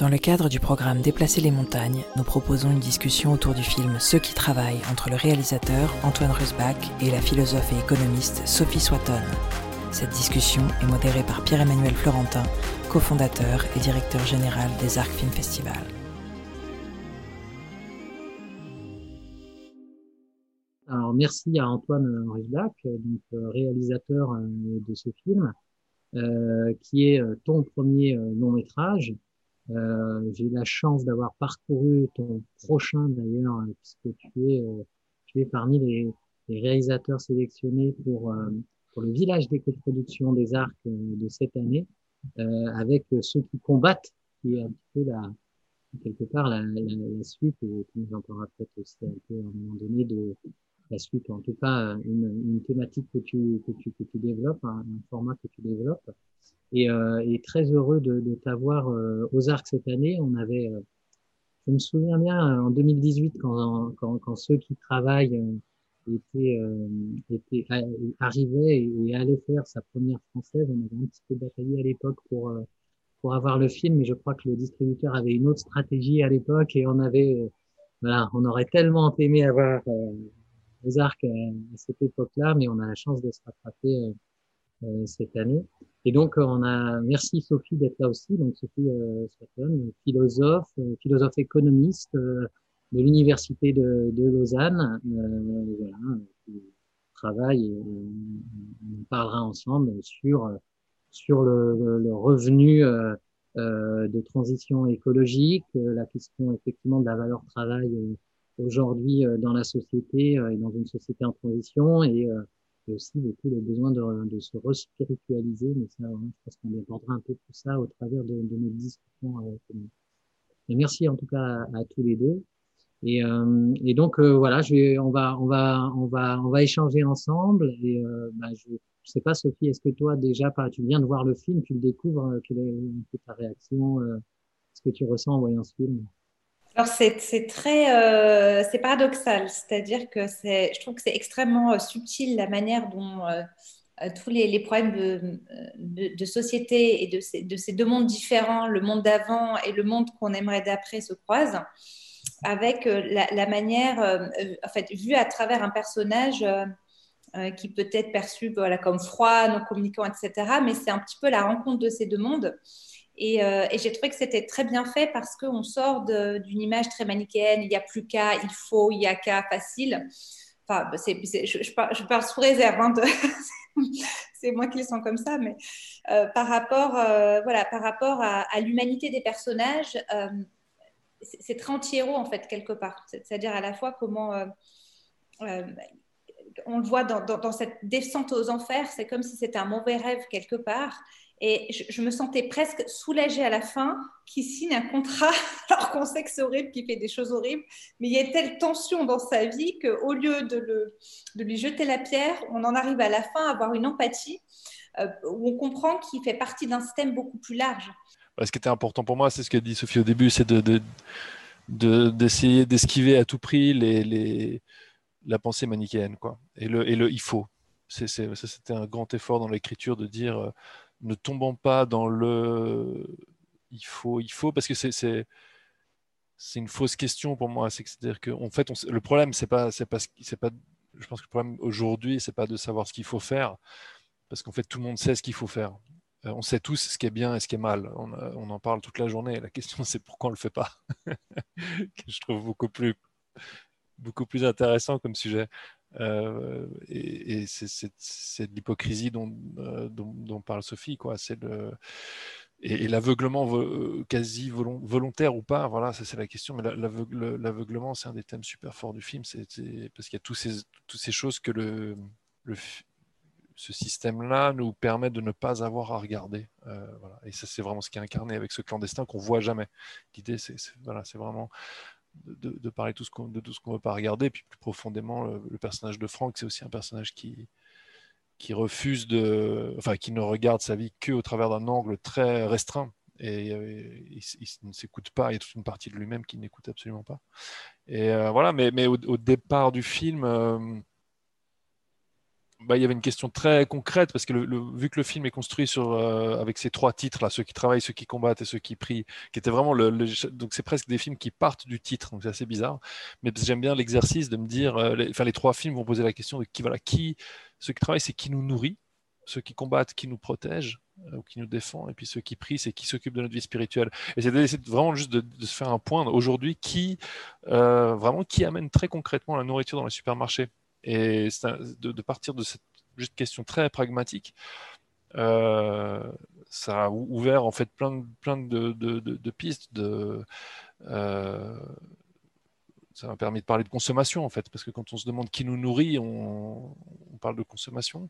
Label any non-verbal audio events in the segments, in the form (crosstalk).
Dans le cadre du programme Déplacer les montagnes, nous proposons une discussion autour du film Ceux qui travaillent entre le réalisateur Antoine Rusbach et la philosophe et économiste Sophie Swatton. Cette discussion est modérée par Pierre-Emmanuel Florentin, cofondateur et directeur général des Arcs Film Festival. Alors merci à Antoine Rusbach, donc réalisateur de ce film, euh, qui est ton premier long métrage. Euh, j'ai eu la chance d'avoir parcouru ton prochain d'ailleurs, euh, puisque tu es, euh, tu es parmi les, les réalisateurs sélectionnés pour, pour le village d'éco-production des arcs de cette année, avec ceux qui combattent, qui est un petit peu la, quelque part la, la, la suite, et tu nous en parleras peut-être aussi un peu à un moment donné de la suite, en tout cas une, une thématique que tu, que tu, que tu développes, un, un format que tu développes et, euh, et très heureux de, de t'avoir euh, aux Arcs cette année. On avait, euh, je me souviens bien, en 2018, quand, quand, quand ceux qui travaillent étaient, étaient, arrivaient et, allaient faire sa première française, on avait un petit peu bataillé à l'époque pour pour avoir le film, mais je crois que le distributeur avait une autre stratégie à l'époque et on avait, voilà, on aurait tellement aimé avoir euh, les arcs à, cette époque-là, mais on a la chance de se rattraper euh, cette année. Et donc, on a, merci Sophie d'être là aussi. Donc, Sophie euh, philosophe, euh, philosophe économiste euh, de l'université de, de Lausanne, euh, voilà, qui travaille et on, parlera ensemble sur sur le, le, revenu euh, de transition écologique, la question effectivement de la valeur travail aujourd'hui dans la société et dans une société en transition et et aussi beaucoup le besoin de, de se respiritualiser. Mais ça, je pense qu'on abordera un peu tout ça au travers de, de nos discussions. Avec Et merci en tout cas à, tous les deux. Et, euh, et donc euh, voilà, je vais, on va, on va, on va, on va échanger ensemble. Et euh, bah, je, je sais pas, Sophie, est-ce que toi déjà, tu viens de voir le film, tu le découvres, euh, quelle est ta réaction, euh, ce que tu ressens en voyant ce film? Alors c'est très euh, c'est paradoxal, c'est-à-dire que c'est je trouve que c'est extrêmement euh, subtil la manière dont euh, tous les, problèmes de, société et de ces, de ces deux mondes différents, le monde d'avant et le monde qu'on aimerait d'après, se croisent, avec la, manière, en fait, vue à travers un personnage qui peut être perçu voilà, comme froid, non communicant, etc. Mais c'est un petit peu la rencontre de ces deux mondes. Et, euh, et j'ai trouvé que c'était très bien fait parce qu'on sort d'une image très manichéenne. Il n'y a plus qu'à, il faut, il y a qu'à, facile. Enfin, bah, je, parle, sous réserve. Hein, (laughs) c'est moi qui le sens comme ça, mais euh, par rapport, euh, voilà, par rapport à, l'humanité des personnages, c'est très anti-héros en fait quelque part. C'est-à-dire à la fois comment on le voit dans, cette descente aux enfers, c'est comme si c'était un mauvais rêve quelque part. Et je, me sentais presque soulagée à la fin qu'il signe un contrat, (laughs) alors qu'on sait que c'est horrible, qu'il fait des choses horribles, mais il y a telle tension dans sa vie qu'au lieu de, lui jeter la pierre, on en arrive à la fin à avoir une empathie euh, où on comprend qu'il fait partie d'un système beaucoup plus large. Ce qui était important pour moi, c'est ce qu'a dit Sophie au début, c'est de, de, d'essayer d'esquiver à tout prix la pensée manichéenne, quoi. Et le, et le il faut. C'était un grand effort dans l'écriture de dire euh, ne tombons pas dans le il faut, il faut, parce que c'est une fausse question pour moi. C'est-à-dire que en fait, le problème, c'est pas, c'est pas, c'est pas, je pense que le problème aujourd'hui, c'est pas de savoir ce qu'il faut faire, parce qu'en fait, tout le monde sait ce qu'il faut faire. Euh, on sait tous ce qui est bien et ce qui est mal. On, on en parle toute la journée. La question, c'est pourquoi on le fait pas. (laughs) je trouve beaucoup plus, beaucoup plus intéressant comme sujet. Euh, et, et c'est l'hypocrisie dont, euh, dont, dont, parle Sophie, quoi. Le et, l'aveuglement vo quasi volontaire ou pas, voilà, ça c'est la question. Mais l'aveuglement, c'est un des thèmes super forts du film, c'est parce qu'il y a tous ces, toutes ces choses que le, ce système-là nous permet de ne pas avoir à regarder. Euh, voilà. Et ça, c'est vraiment ce qui est incarné avec ce clandestin qu'on voit jamais. L'idée, c'est voilà, c'est vraiment de, parler tout ce de tout ce qu'on ne veut pas regarder. Et puis plus profondément, le, personnage de Franck, c'est aussi un personnage qui, qui refuse de, enfin, qui ne regarde sa vie que au travers d'un angle très restreint. Et, euh, il, ne s'écoute pas. Il y a toute une partie de lui-même qui n'écoute absolument pas. Et euh, voilà. Mais, mais au, au, départ du film, euh, bah, il y avait une question très concrète parce que le, vu que le film est construit sur, euh, avec ces trois titres là, ceux qui travaillent, ceux qui combattent et ceux qui prient, qui étaient vraiment le, donc c'est presque des films qui partent du titre, donc c'est assez bizarre. Mais j'aime bien l'exercice de me dire, euh, les, enfin les trois films vont poser la question de qui voilà qui, ceux qui travaillent c'est qui nous nourrit, ceux qui combattent qui nous protègent euh, ou qui nous défend, et puis ceux qui prient c'est qui s'occupent de notre vie spirituelle. Et c'est vraiment juste de, de, se faire un point aujourd'hui qui vraiment qui amène très concrètement la nourriture dans les supermarchés et de, partir de cette juste question très pragmatique, euh, ça a ouvert en fait plein de, de, pistes. Euh, ça m'a permis de parler de consommation en fait, parce que quand on se demande qui nous nourrit, on, parle de consommation.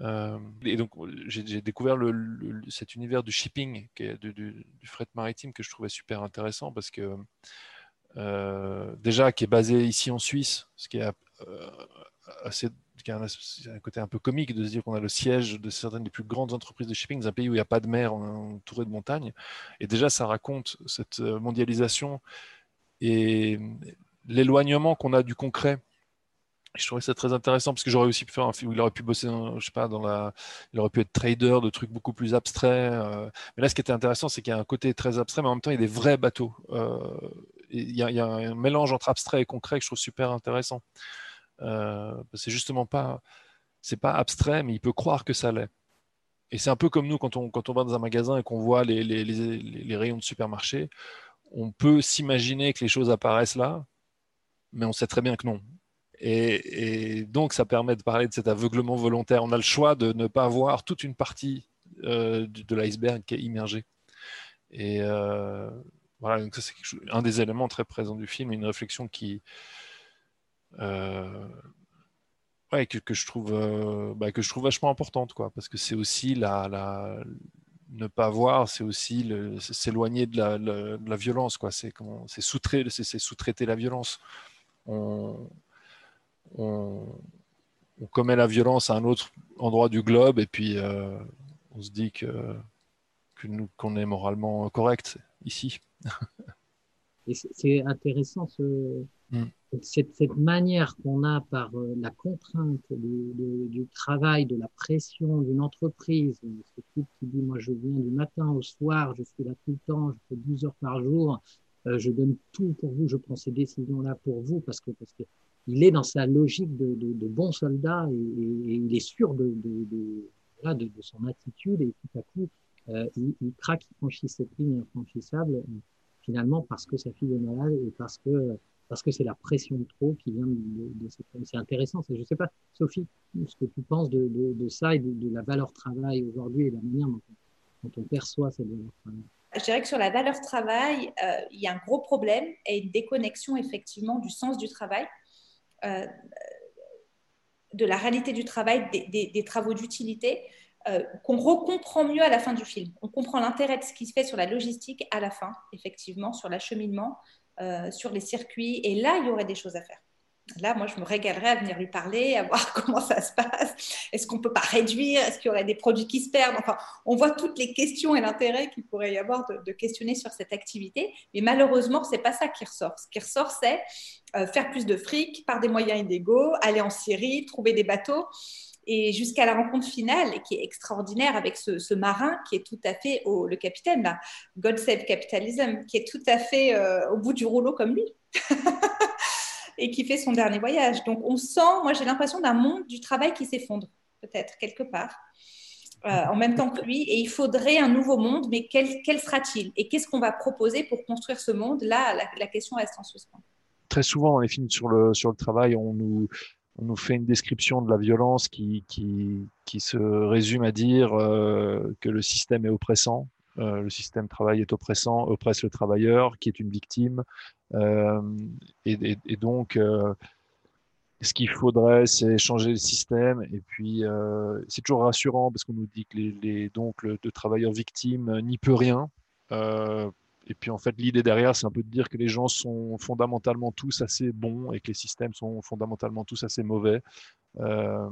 Euh, et donc j'ai découvert cet univers du shipping, du, fret maritime, que je trouvais super intéressant parce que déjà qui est basé ici en Suisse, ce qui est assez, qui a un, côté un peu comique de se dire qu'on a le siège de certaines des plus grandes entreprises de shipping dans un pays où il n'y a pas de mer entouré de montagnes. Et déjà, ça raconte cette euh, mondialisation et l'éloignement qu'on a du concret. Je trouvais ça très intéressant parce que j'aurais aussi pu faire un film où il aurait pu bosser, je sais pas, dans la, il aurait pu être trader de trucs beaucoup plus abstraits. Euh. Mais là, ce qui était intéressant, c'est qu'il y a un côté très abstrait, mais en même temps, il y a des vrais bateaux. il, y a, un mélange entre abstrait et concret que je trouve super intéressant. Euh, c'est justement pas, c'est pas abstrait, mais il peut croire que ça l'est. Et c'est un peu comme nous quand on, quand on va dans un magasin et qu'on voit les, les, les, rayons de supermarché, on peut s'imaginer que les choses apparaissent là, mais on sait très bien que non. Et, donc ça permet de parler de cet aveuglement volontaire. On a le choix de ne pas voir toute une partie euh, de l'iceberg qui est immergée. Et euh, voilà, donc ça c'est un des éléments très présents du film, une réflexion qui, ouais, que, que, je trouve, euh, bah, que je trouve vachement importante, quoi, parce que c'est aussi la, la, ne pas voir, c'est aussi s'éloigner de la, de la, violence, quoi. C'est sous-traiter, sous-traiter la violence. On, on, on, commet la violence à un autre endroit du globe et puis euh, on se dit que qu'on est moralement correct ici. c'est intéressant ce, mm cette, cette manière qu'on a par euh, la contrainte du, du, travail, de la pression d'une entreprise, ce type qui dit moi je viens du matin au soir, je suis là tout le temps, je fais 12 heures par jour, euh, je donne tout pour vous, je prends ces décisions-là pour vous parce que parce que il est dans sa logique de, de, de bon soldat et, et, il est sûr de, de, voilà, de, son attitude et tout à coup euh, il, il, craque, il franchit cette ligne infranchissable finalement parce que sa fille est malade et parce que parce que c'est la pression de trop qui vient de, de, cette C'est intéressant. Je ne sais pas, Sophie, ce que tu penses de, de ça et de, la valeur travail aujourd'hui et la manière dont on, perçoit cette valeur travail. Je dirais que sur la valeur travail, euh, il y a un gros problème et une déconnexion effectivement du sens du travail, euh, de la réalité du travail, des travaux d'utilité. Euh, qu'on recomprend mieux à la fin du film. On comprend l'intérêt de ce qui se fait sur la logistique à la fin, effectivement, sur l'acheminement, euh, sur les circuits. Et là, il y aurait des choses à faire. Là, moi, je me régalerais à venir lui parler, à voir (laughs) comment ça se passe. Est-ce qu'on ne peut pas réduire? Est-ce qu'il y aurait des produits qui se perdent? Enfin, on voit toutes les questions et l'intérêt qu'il pourrait y avoir de, questionner sur cette activité. Mais malheureusement, ce n'est pas ça qui ressort. Ce qui ressort, c'est euh, faire plus de fric par des moyens illégaux, aller en Syrie, trouver des bateaux et jusqu'à la rencontre finale, qui est extraordinaire avec ce, marin qui est tout à fait, le capitaine, là, God Save Capitalism, qui est tout à fait euh, au bout du rouleau comme lui. (laughs) et qui fait son dernier voyage. Donc on sent, moi j'ai l'impression d'un monde du travail qui s'effondre, peut-être, quelque part, euh, en même temps que lui. Et il faudrait un nouveau monde, mais quel, quel sera-t-il? Et qu'est-ce qu'on va proposer pour construire ce monde? Là, la, la, question reste en suspens. Très souvent dans les films sur le, sur le travail, on nous, on nous fait une description de la violence qui, qui, qui se résume à dire euh, que le système est oppressant, euh, le système travail est oppressant, oppresse le travailleur qui est une victime. Euh, et, donc, ce qu'il faudrait, c'est changer le système. Et puis, c'est toujours rassurant parce qu'on nous dit que les, les donc le, le travailleur victime n'y peut rien. Et puis en fait, l'idée derrière, c'est un peu de dire que les gens sont fondamentalement tous assez bons et que les systèmes sont fondamentalement tous assez mauvais. Euh,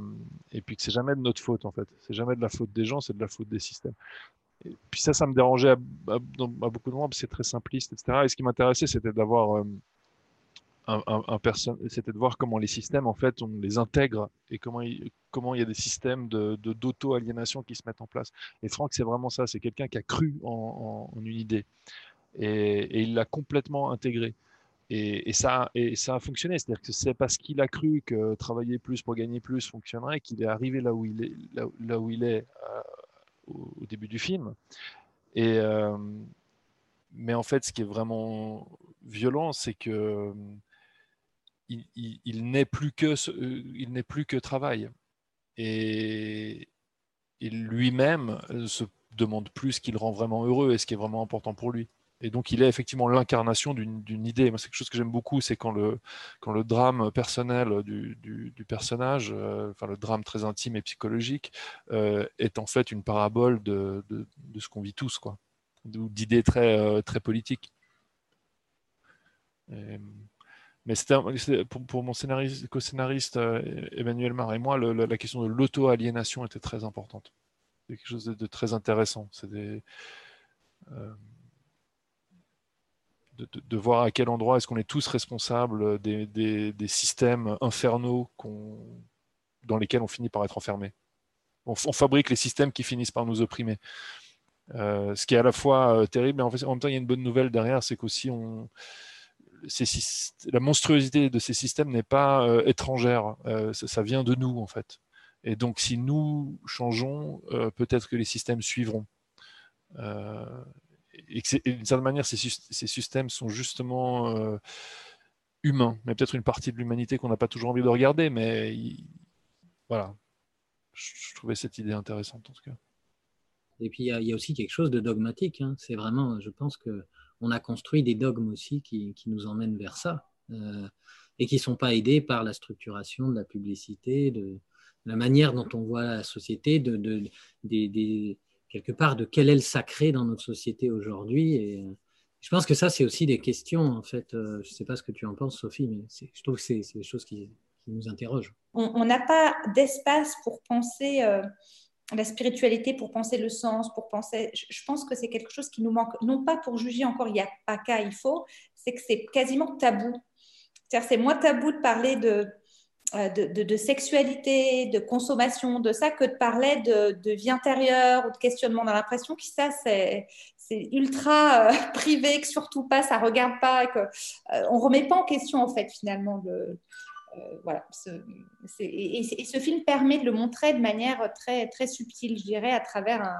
et puis que c'est jamais de notre faute en fait. C'est jamais de la faute des gens, c'est de la faute des systèmes. Et puis ça, ça me dérangeait à, beaucoup de moments, c'est très simpliste, etc. Et ce qui m'intéressait, c'était d'avoir euh, un, c'était de voir comment les systèmes, en fait, on les intègre et comment il, comment il y a des systèmes de, d'auto-aliénation qui se mettent en place. Et Franck, c'est vraiment ça, c'est quelqu'un qui a cru en, une idée et, il l'a complètement intégré. Et, ça, et a fonctionné. C'est-à-dire que c'est parce qu'il a cru que travailler plus pour gagner plus fonctionnerait qu'il est arrivé là où il est, là, où il est euh, au, début du film. Et, euh, mais en fait, ce qui est vraiment violent, c'est que il, n'est plus que euh, il n'est plus que travail et, lui-même euh, se demande plus ce qui le rend vraiment heureux et ce qui est vraiment important pour lui. Et donc il est effectivement l'incarnation d'une idée. Moi, c'est quelque chose que j'aime beaucoup, c'est quand le, quand le drame personnel du, personnage, euh, enfin le drame très intime et psychologique, est en fait une parabole de, de, ce qu'on vit tous, quoi, d'idées très, très politiques. Mais pour, pour, mon scénariste, co-scénariste euh, Emmanuel Mar et moi, la question de l'auto-aliénation était très importante. C'est quelque chose de, très intéressant. C'est euh, de, voir à quel endroit est-ce qu'on est tous responsables des, systèmes infernaux dans lesquels on finit par être enfermé. On, fabrique les systèmes qui finissent par nous opprimer. Euh, ce qui est à la fois terrible, mais en, même temps, il y a une bonne nouvelle derrière, c'est qu'aussi on la monstruosité de ces systèmes n'est pas euh, étrangère, euh, ça, vient de nous en fait. Et donc si nous changeons, euh, peut-être que les systèmes suivront. Et d'une certaine manière, ces, systèmes sont justement humains, mais peut-être une partie de l'humanité qu'on n'a pas toujours envie de regarder, mais voilà. Je, trouvais cette idée intéressante en tout cas. Et puis il y, a aussi quelque chose de dogmatique. Hein. C'est vraiment, je pense que on a construit des dogmes aussi qui, nous emmènent vers ça euh, et qui ne sont pas aidés par la structuration de la publicité, de, la manière dont on voit la société, de, quelque part de quel est le sacré dans notre société aujourd'hui. Et euh, je pense que ça, c'est aussi des questions, en fait. Euh, je ne sais pas ce que tu en penses, Sophie, mais je trouve que c'est des choses qui, nous interrogent. On n'a pas d'espace pour penser la spiritualité pour penser le sens, pour penser. Je pense que c'est quelque chose qui nous manque, non pas pour juger encore, il n'y a pas qu'à, il faut, c'est que c'est quasiment tabou. C'est-à-dire, c'est moins tabou de parler de, euh, de, sexualité, de consommation, de ça, que de parler de, vie intérieure ou de questionnement. dans l'impression que ça, c'est, ultra euh, (laughs) privé, que surtout pas, ça regarde pas, que euh, on remet pas en question en fait finalement le, euh, et, ce film permet de le montrer de manière très, très subtile, je dirais, à travers un,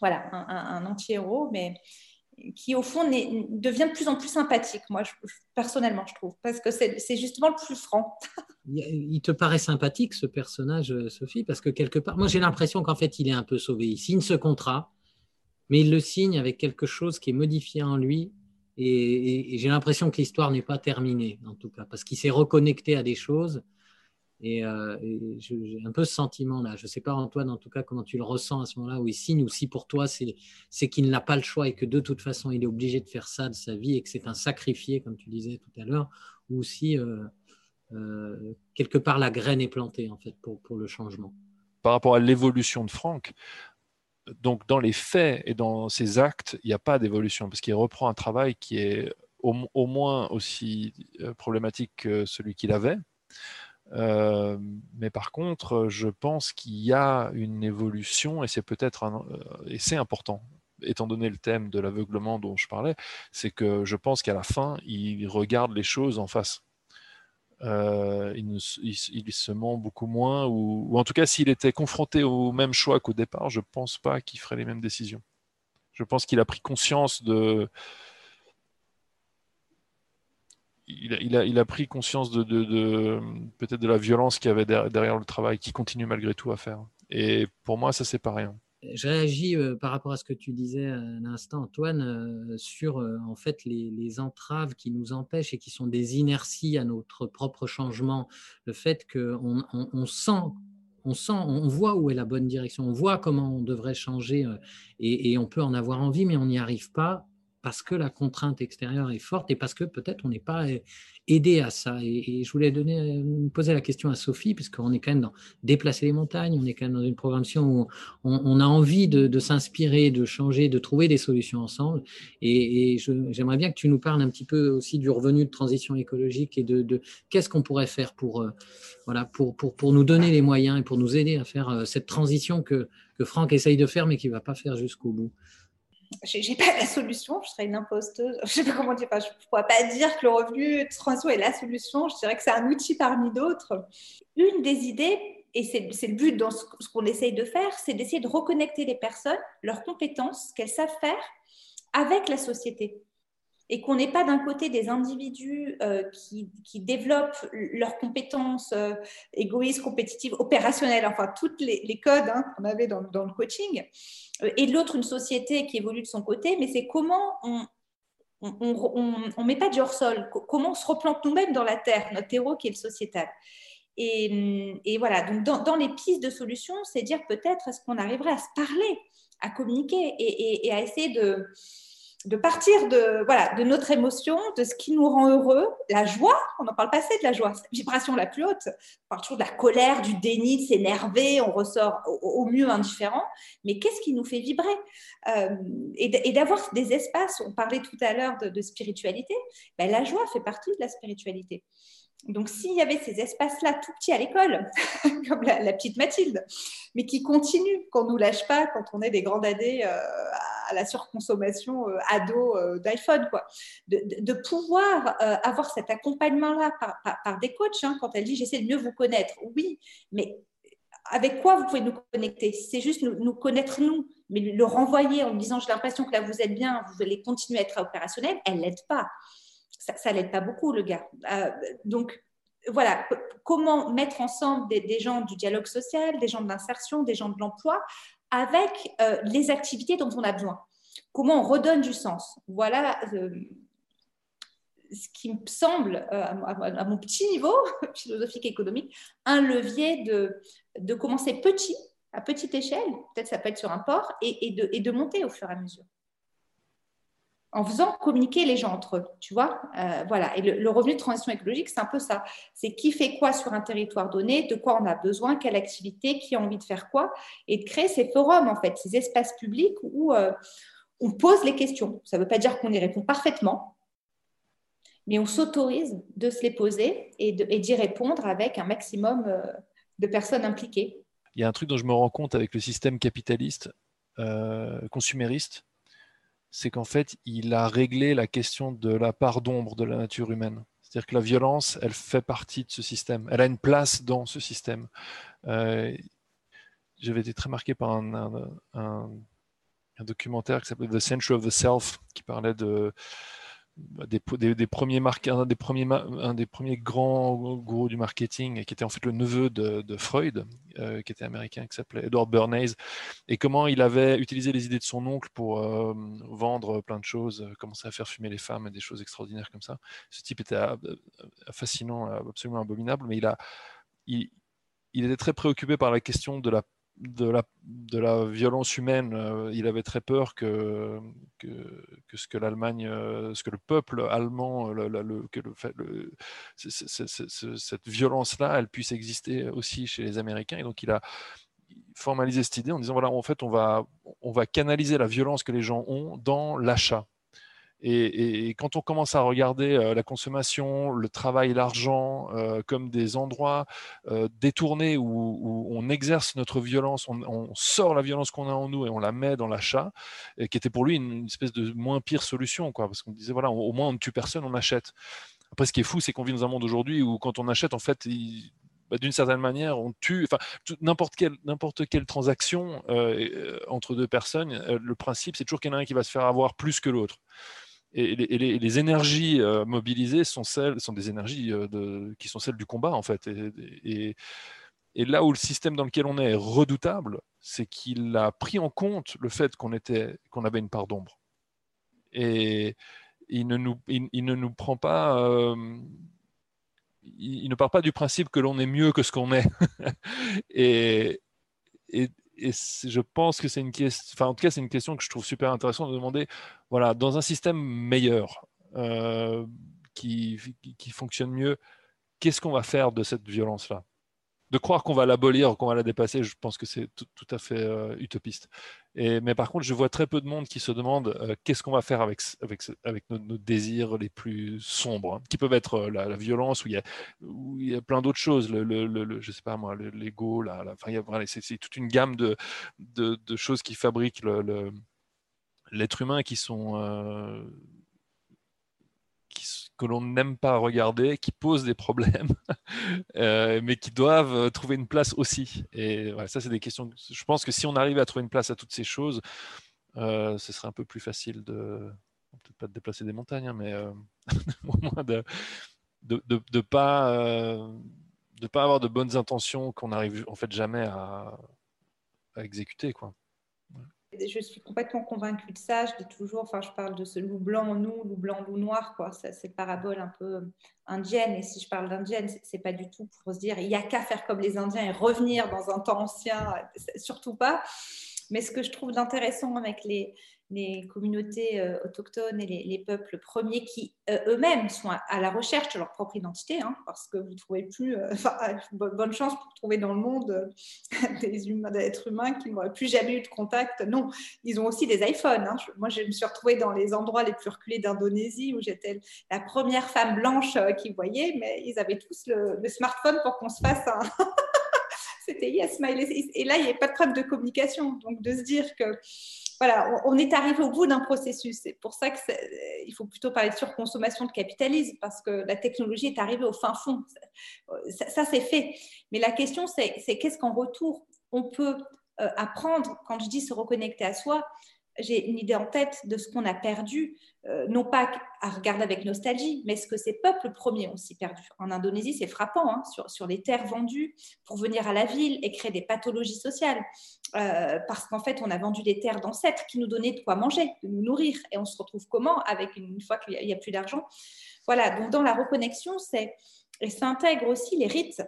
voilà, un, anti-héros, mais qui au fond devient de plus en plus sympathique, moi personnellement je trouve, parce que c'est justement le plus franc. (laughs) il te paraît sympathique ce personnage, Sophie, parce que quelque part, moi j'ai l'impression qu'en fait il est un peu sauvé. Il signe ce contrat, mais il le signe avec quelque chose qui est modifié en lui et, j'ai l'impression que l'histoire n'est pas terminée, en tout cas, parce qu'il s'est reconnecté à des choses. Et, euh, j'ai un peu ce sentiment-là. Je ne sais pas, Antoine, en tout cas, comment tu le ressens à ce moment-là, où il signe, ou si pour toi, c'est qu'il n'a pas le choix et que de toute façon, il est obligé de faire ça de sa vie et que c'est un sacrifié, comme tu disais tout à l'heure, ou si euh, euh, quelque part la graine est plantée, en fait, pour, pour le changement. Par rapport à l'évolution de Franck, donc dans les faits et dans ses actes, il n'y a pas d'évolution parce qu'il reprend un travail qui est au, moins aussi euh, problématique que celui qu'il avait. Euh, mais par contre, je pense qu'il y a une évolution et c'est peut-être et c'est important étant donné le thème de l'aveuglement dont je parlais, c'est que je pense qu'à la fin, il regarde les choses en face. Euh, il, se ment beaucoup moins, ou, en tout cas, s'il était confronté au même choix qu'au départ, je ne pense pas qu'il ferait les mêmes décisions. Je pense qu'il a pris conscience de. Il a, pris conscience de, peut-être de la violence qu'il y avait derrière le travail, qu'il continue malgré tout à faire. Et pour moi, ça, c'est pas rien je réagis euh, par rapport à ce que tu disais à l'instant, Antoine, euh, sur euh, en fait les, entraves qui nous empêchent et qui sont des inerties à notre propre changement. Le fait qu'on on, sent, on sent, on voit où est la bonne direction, on voit comment on devrait changer et, on peut en avoir envie, mais on n'y arrive pas. Parce que la contrainte extérieure est forte et parce que peut-être on n'est pas aidé à ça. Et, je voulais donner, poser la question à Sophie, puisqu'on est quand même dans déplacer les montagnes, on est quand même dans une programmation où on, a envie de, s'inspirer, de changer, de trouver des solutions ensemble. Et, j'aimerais bien que tu nous parles un petit peu aussi du revenu de transition écologique et de, qu'est-ce qu'on pourrait faire pour, euh, voilà, pour, nous donner les moyens et pour nous aider à faire euh, cette transition que, que Franck essaye de faire, mais qui ne va pas faire jusqu'au bout j'ai pas la solution, je serais une imposteuse. (laughs) Je sais pas je pourrais pas dire que le revenu de transition est la solution. Je dirais que c'est un outil parmi d'autres. Une des idées, et c'est le but dans ce qu'on essaye de faire, c'est d'essayer de reconnecter les personnes, leurs compétences, qu'elles savent faire avec la société et qu'on n'ait pas d'un côté des individus euh, qui, qui, développent leurs compétences euh, égoïstes, compétitives, opérationnelles, enfin tous les, codes hein, qu'on avait dans, le coaching, euh, et de l'autre une société qui évolue de son côté, mais c'est comment on on ne met pas du hors-sol, comment on se replante nous-mêmes dans la terre, notre terreau qui est le sociétal. Et, et voilà, donc dans, les pistes de solutions, c'est dire peut-être est-ce qu'on arriverait à se parler, à communiquer et à essayer de, de partir de, voilà, de notre émotion, de ce qui nous rend heureux, la joie, on n'en parle pas assez de la joie, la vibration la plus haute. On parle toujours de la colère, du déni, de s'énerver, on ressort au, mieux indifférent, mais qu'est-ce qui nous fait vibrer? Euh, Et, d'avoir des espaces, on parlait tout à l'heure de, spiritualité, ben, la joie fait partie de la spiritualité. Donc, s'il y avait ces espaces-là tout petits à l'école, (laughs) comme la, petite Mathilde, mais qui continuent, qu'on ne nous lâche pas quand on est des grands dadés euh, à la surconsommation euh, ado euh, d'iPhone, quoi. De, pouvoir avoir cet accompagnement-là par, des coachs, hein, quand elle dit j'essaie de mieux vous connaître, oui, mais avec quoi vous pouvez nous connecter? C'est juste nous, connaître nous, mais le renvoyer en disant j'ai l'impression que là vous êtes bien, vous allez continuer à être opérationnel, elle l'aide pas ça, l'aide pas beaucoup, le gars. Euh, donc, voilà, comment mettre ensemble des, gens du dialogue social, des gens de l'insertion, des gens de l'emploi, avec euh, les activités dont on a besoin? Comment on redonne du sens? Voilà euh, ce qui me semble, à, mon petit niveau (laughs) philosophique économique, un levier de, de commencer petit, à petite échelle, peut-être ça peut être sur un port, et, et de monter au fur et à mesure en faisant communiquer les gens entre eux, tu vois. Euh, voilà. Et le, revenu de transition écologique, c'est un peu ça. C'est qui fait quoi sur un territoire donné, de quoi on a besoin, quelle activité, qui a envie de faire quoi, et de créer ces forums, en fait, ces espaces publics où euh, on pose les questions. Ça ne veut pas dire qu'on y répond parfaitement, mais on s'autorise de se les poser et d'y répondre avec un maximum euh, de personnes impliquées. Il y a un truc dont je me rends compte avec le système capitaliste, consumériste, c'est qu'en fait, il a réglé la question de la part d'ombre de la nature humaine. C'est-à-dire que la violence, elle fait partie de ce système. Elle a une place dans ce système. Euh, j'avais été très marqué par un, documentaire qui s'appelait The Century of the Self, qui parlait de, des, premiers un des premiers, un des premiers grands gourous du marketing, qui était en fait le neveu de, Freud, euh, qui était américain, qui s'appelait Edward Bernays, et comment il avait utilisé les idées de son oncle pour euh, vendre plein de choses, euh, commencer à faire fumer les femmes et des choses extraordinaires comme ça. Ce type était fascinant, absolument abominable, mais il a, il, il était très préoccupé par la question de la de la, violence humaine, euh, il avait très peur que, que, ce que l'Allemagne, euh, ce que le peuple allemand, le, que cette violence-là, elle puisse exister aussi chez les Américains. Et donc il a formalisé cette idée en disant voilà, en fait, on va, on va canaliser la violence que les gens ont dans l'achat. Et, quand on commence à regarder euh, la consommation, le travail, l'argent euh, comme des endroits euh, détournés où, on exerce notre violence, on, sort la violence qu'on a en nous et on la met dans l'achat, qui était pour lui une, espèce de moins pire solution, quoi, parce qu'on disait voilà, au moins on ne tue personne, on achète. Après, ce qui est fou, c'est qu'on vit dans un monde aujourd'hui où quand on achète, en fait, bah, d'une certaine manière, on tue, enfin, n'importe quelle, n'importe quelle transaction entre deux personnes, le principe, c'est toujours qu'il y en a un qui va se faire avoir plus que l'autre et, les, énergies euh, mobilisées sont celles, sont des énergies euh, qui sont celles du combat en fait. Et, là où le système dans lequel on est est redoutable, c'est qu'il a pris en compte le fait qu'on était, qu'on avait une part d'ombre. Et il ne nous, il, ne nous prend pas. Euh, ne part pas du principe que l'on est mieux que ce qu'on est. (laughs) et, je pense que c'est une question, enfin en tout cas c'est une question que je trouve super intéressante de demander voilà, dans un système meilleur, qui, qui, fonctionne mieux, qu'est-ce qu'on va faire de cette violence-là? De croire qu'on va l'abolir, qu'on va la dépasser, je pense que c'est tout, à fait euh, utopiste. Et, mais par contre, je vois très peu de monde qui se demande euh, qu'est-ce qu'on va faire avec, avec, avec nos, désirs les plus sombres, hein, qui peuvent être euh, la, violence, où il y a, plein d'autres choses, le, le, le, je sais pas moi, l'ego, la, enfin, c'est toute une gamme de, de, de choses qui fabriquent l'être humain qui sont que l'on n'aime pas regarder, qui posent des problèmes, (laughs) euh, mais qui doivent euh, trouver une place aussi. Et ça, c'est des questions. Je pense que si on arrive à trouver une place à toutes ces choses, euh, ce serait un peu plus facile de, peut-être pas de déplacer des montagnes, hein, mais (laughs) au moins de de, pas pas avoir de bonnes intentions qu'on n'arrive en fait jamais à, à exécuter, quoi je suis complètement convaincue de ça. Je dis toujours, enfin, je parle de ce loup blanc, nous, loup blanc, loup noir, quoi. C'est parabole un peu indienne. Et si je parle d'indienne, c'est pas du tout pour se dire, il n'y a qu'à faire comme les Indiens et revenir dans un temps ancien, surtout pas. Mais ce que je trouve d'intéressant avec les, les communautés euh, autochtones et les, peuples premiers qui euh, eux-mêmes sont à, la recherche de leur propre identité, hein, parce que vous ne trouvez plus, euh, (laughs) bonne chance pour trouver dans le monde (laughs) des, humains, des êtres humains qui n'auraient plus jamais eu de contact. Non, ils ont aussi des iPhones. Hein. moi, je me suis retrouvée dans les endroits les plus reculés d'Indonésie où j'étais la première femme blanche qui voyait, mais ils avaient tous le, le smartphone pour qu'on se fasse un. (laughs) C'était yes, smiley. Et là, il n'y avait pas de problème de communication. Donc, de se dire que voilà, on, est arrivé au bout d'un processus. C'est pour ça qu'il faut plutôt parler de surconsommation de capitalisme, parce que la technologie est arrivée au fin fond. Ça, c'est fait. Mais la question, c'est qu'est-ce qu'en retour on peut euh, apprendre, quand je dis se reconnecter à soi, j'ai une idée en tête de ce qu'on a perdu, euh, non pas à regarder avec nostalgie, mais ce que ces peuples premiers ont aussi perdu. En Indonésie, c'est frappant, hein, sur, sur, les terres vendues pour venir à la ville et créer des pathologies sociales, euh, parce qu'en fait, on a vendu des terres d'ancêtres qui nous donnaient de quoi manger, de nous nourrir, et on se retrouve comment avec une, fois qu'il n'y a, plus d'argent Voilà, donc dans la reconnexion, c'est et ça intègre aussi les rites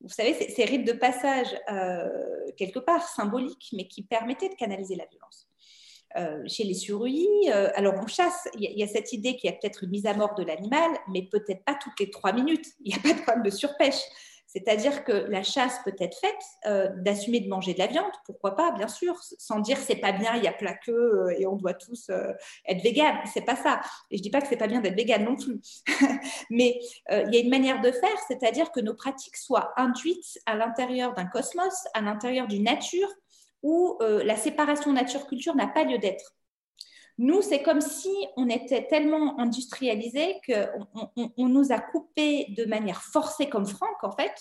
vous savez, ces rites de passage, euh, quelque part symboliques, mais qui permettaient de canaliser la violence. Euh, chez les suruis, euh, alors on chasse, il y, a cette idée qu'il y a peut-être une mise à mort de l'animal, mais peut-être pas toutes les trois minutes. (laughs) Il n'y a pas de problème de surpêche. C'est-à-dire que la chasse peut être faite, euh, d'assumer de manger de la viande, pourquoi pas, bien sûr, sans dire c'est pas bien, il y a plat que et on doit tous être vegan. C'est pas ça. Et je dis pas que c'est pas bien d'être vegan non plus. (laughs) Mais il y a une manière de faire, c'est-à-dire que nos pratiques soient induites à l'intérieur d'un cosmos, à l'intérieur d'une nature où euh, la séparation nature-culture n'a pas lieu d'être. Nous, c'est comme si on était tellement industrialisé qu'on on, nous a coupé de manière forcée comme Franck, en fait,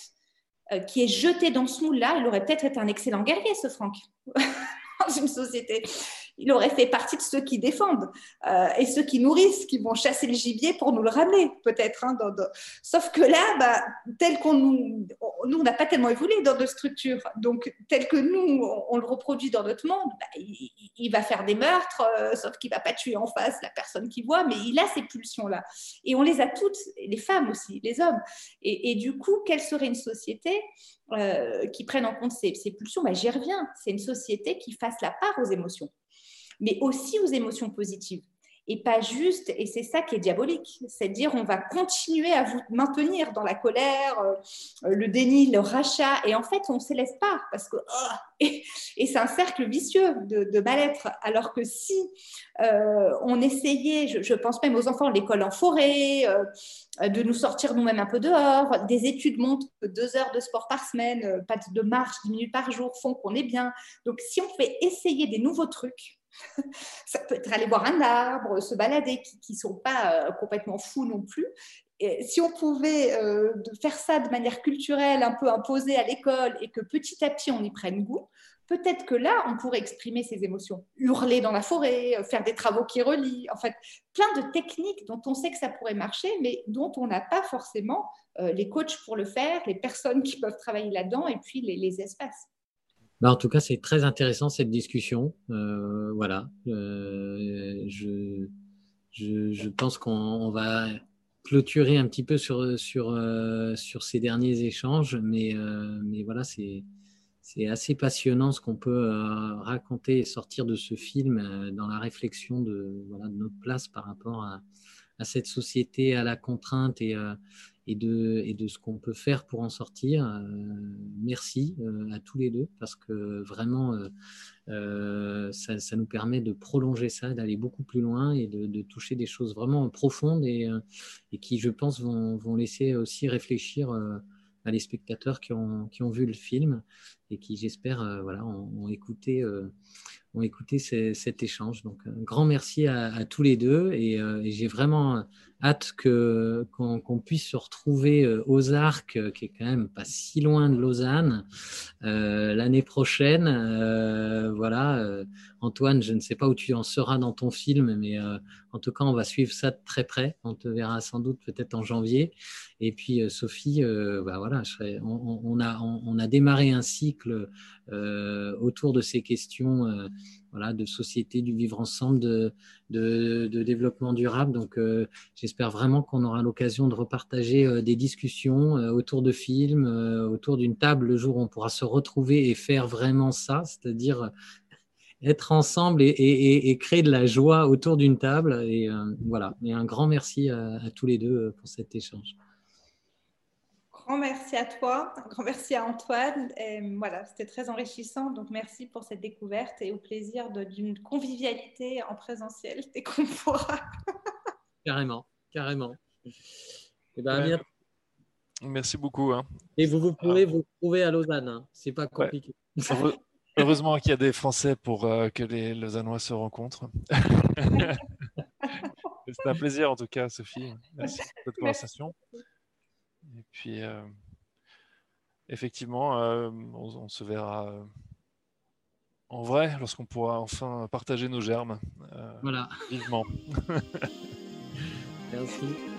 euh, qui est jeté dans ce moule-là. Il aurait peut-être été un excellent guerrier, ce Franck, (laughs) dans une société il aurait fait partie de ceux qui défendent euh, et ceux qui nourrissent, qui vont chasser le gibier pour nous le ramener, peut-être. Hein, Sauf que là, bah, tel qu'on nous, nous, on n'a pas tellement évolué dans nos structures. Donc, tel que nous, on, le reproduit dans notre monde, bah, il, va faire des meurtres, euh, sauf qu'il ne va pas tuer en face la personne qui voit, mais il a ces pulsions-là. Et on les a toutes, les femmes aussi, les hommes. Et, du coup, quelle serait une société euh, qui prenne en compte ces, ces pulsions? Bah, J'y reviens. C'est une société qui fasse la part aux émotions mais aussi aux émotions positives. Et pas juste, et c'est ça qui est diabolique, c'est dire on va continuer à vous maintenir dans la colère, euh, le déni, le rachat, et en fait on ne laisse pas parce que oh, et, c'est un cercle vicieux de, mal-être. Alors que si euh, on essayait, je, pense même aux enfants, l'école en forêt, euh, de nous sortir nous-mêmes un peu dehors, des études montrent que deux heures de sport par semaine, pas de marche, dix minutes par jour font qu'on est bien. Donc si on fait essayer des nouveaux trucs, (laughs) ça peut être aller voir un arbre, se balader, qui ne sont pas euh, complètement fous non plus. Et si on pouvait euh, faire ça de manière culturelle, un peu imposée à l'école, et que petit à petit on y prenne goût, peut-être que là, on pourrait exprimer ses émotions, hurler dans la forêt, euh, faire des travaux qui relient, en fait, plein de techniques dont on sait que ça pourrait marcher, mais dont on n'a pas forcément les coachs pour le faire, les personnes qui peuvent travailler là-dedans, et puis les espaces. Bah, en tout cas, c'est très intéressant cette discussion. Euh, voilà. Euh, je, je, pense qu'on va clôturer un petit peu sur, sur, euh, sur ces derniers échanges, mais, mais voilà, c'est c'est assez passionnant ce qu'on peut raconter et sortir de ce film dans la réflexion de, voilà, notre place par rapport à, à cette société, à la contrainte et, et de, ce qu'on peut faire pour en sortir. Euh, merci euh, à tous les deux parce que vraiment, euh, ça, nous permet de prolonger ça, d'aller beaucoup plus loin et de, toucher des choses vraiment profondes et, qui, je pense, vont, laisser aussi réfléchir à les spectateurs qui ont vu le film et qui, j'espère, voilà, ont, écouté ont écouté cet échange. Donc, un grand merci à, tous les deux et, euh, j'ai vraiment hâte que, qu'on, puisse se retrouver euh, aux Arcs, euh, qui est quand même pas si loin de Lausanne, l'année prochaine. voilà, Antoine, je ne sais pas où tu en seras dans ton film, mais en tout cas, on va suivre ça de très près. On te verra sans doute peut-être en janvier. Et puis, Sophie, bah voilà, on, a, on, a démarré un cycle autour de ces questions voilà, de société, du vivre ensemble, de, développement durable. Donc, euh, j'espère vraiment qu'on aura l'occasion de repartager euh, des discussions euh, autour de films, autour d'une table le jour où on pourra se retrouver et faire vraiment ça, c'est-à-dire être ensemble et, créer de la joie autour d'une table. Et voilà. Et un grand merci à tous les deux pour cet échange grand merci à toi, un grand merci à Antoine. Et voilà, c'était très enrichissant. Donc, merci pour cette découverte et au plaisir d'une convivialité en présentiel dès qu'on pourra. (laughs) carrément, carrément. Eh ben, Merci beaucoup. Hein. Et vous, vous pouvez ah. vous trouver à Lausanne. Hein. C'est pas compliqué. (laughs) Heureusement qu'il y a des Français pour euh, que les Lausannois se rencontrent. (laughs) C'était un plaisir en tout cas, Sophie. Merci pour cette conversation. Et puis, euh, effectivement, euh, on, se verra euh, en vrai lorsqu'on pourra enfin partager nos germes. voilà. Vivement. (laughs) Merci.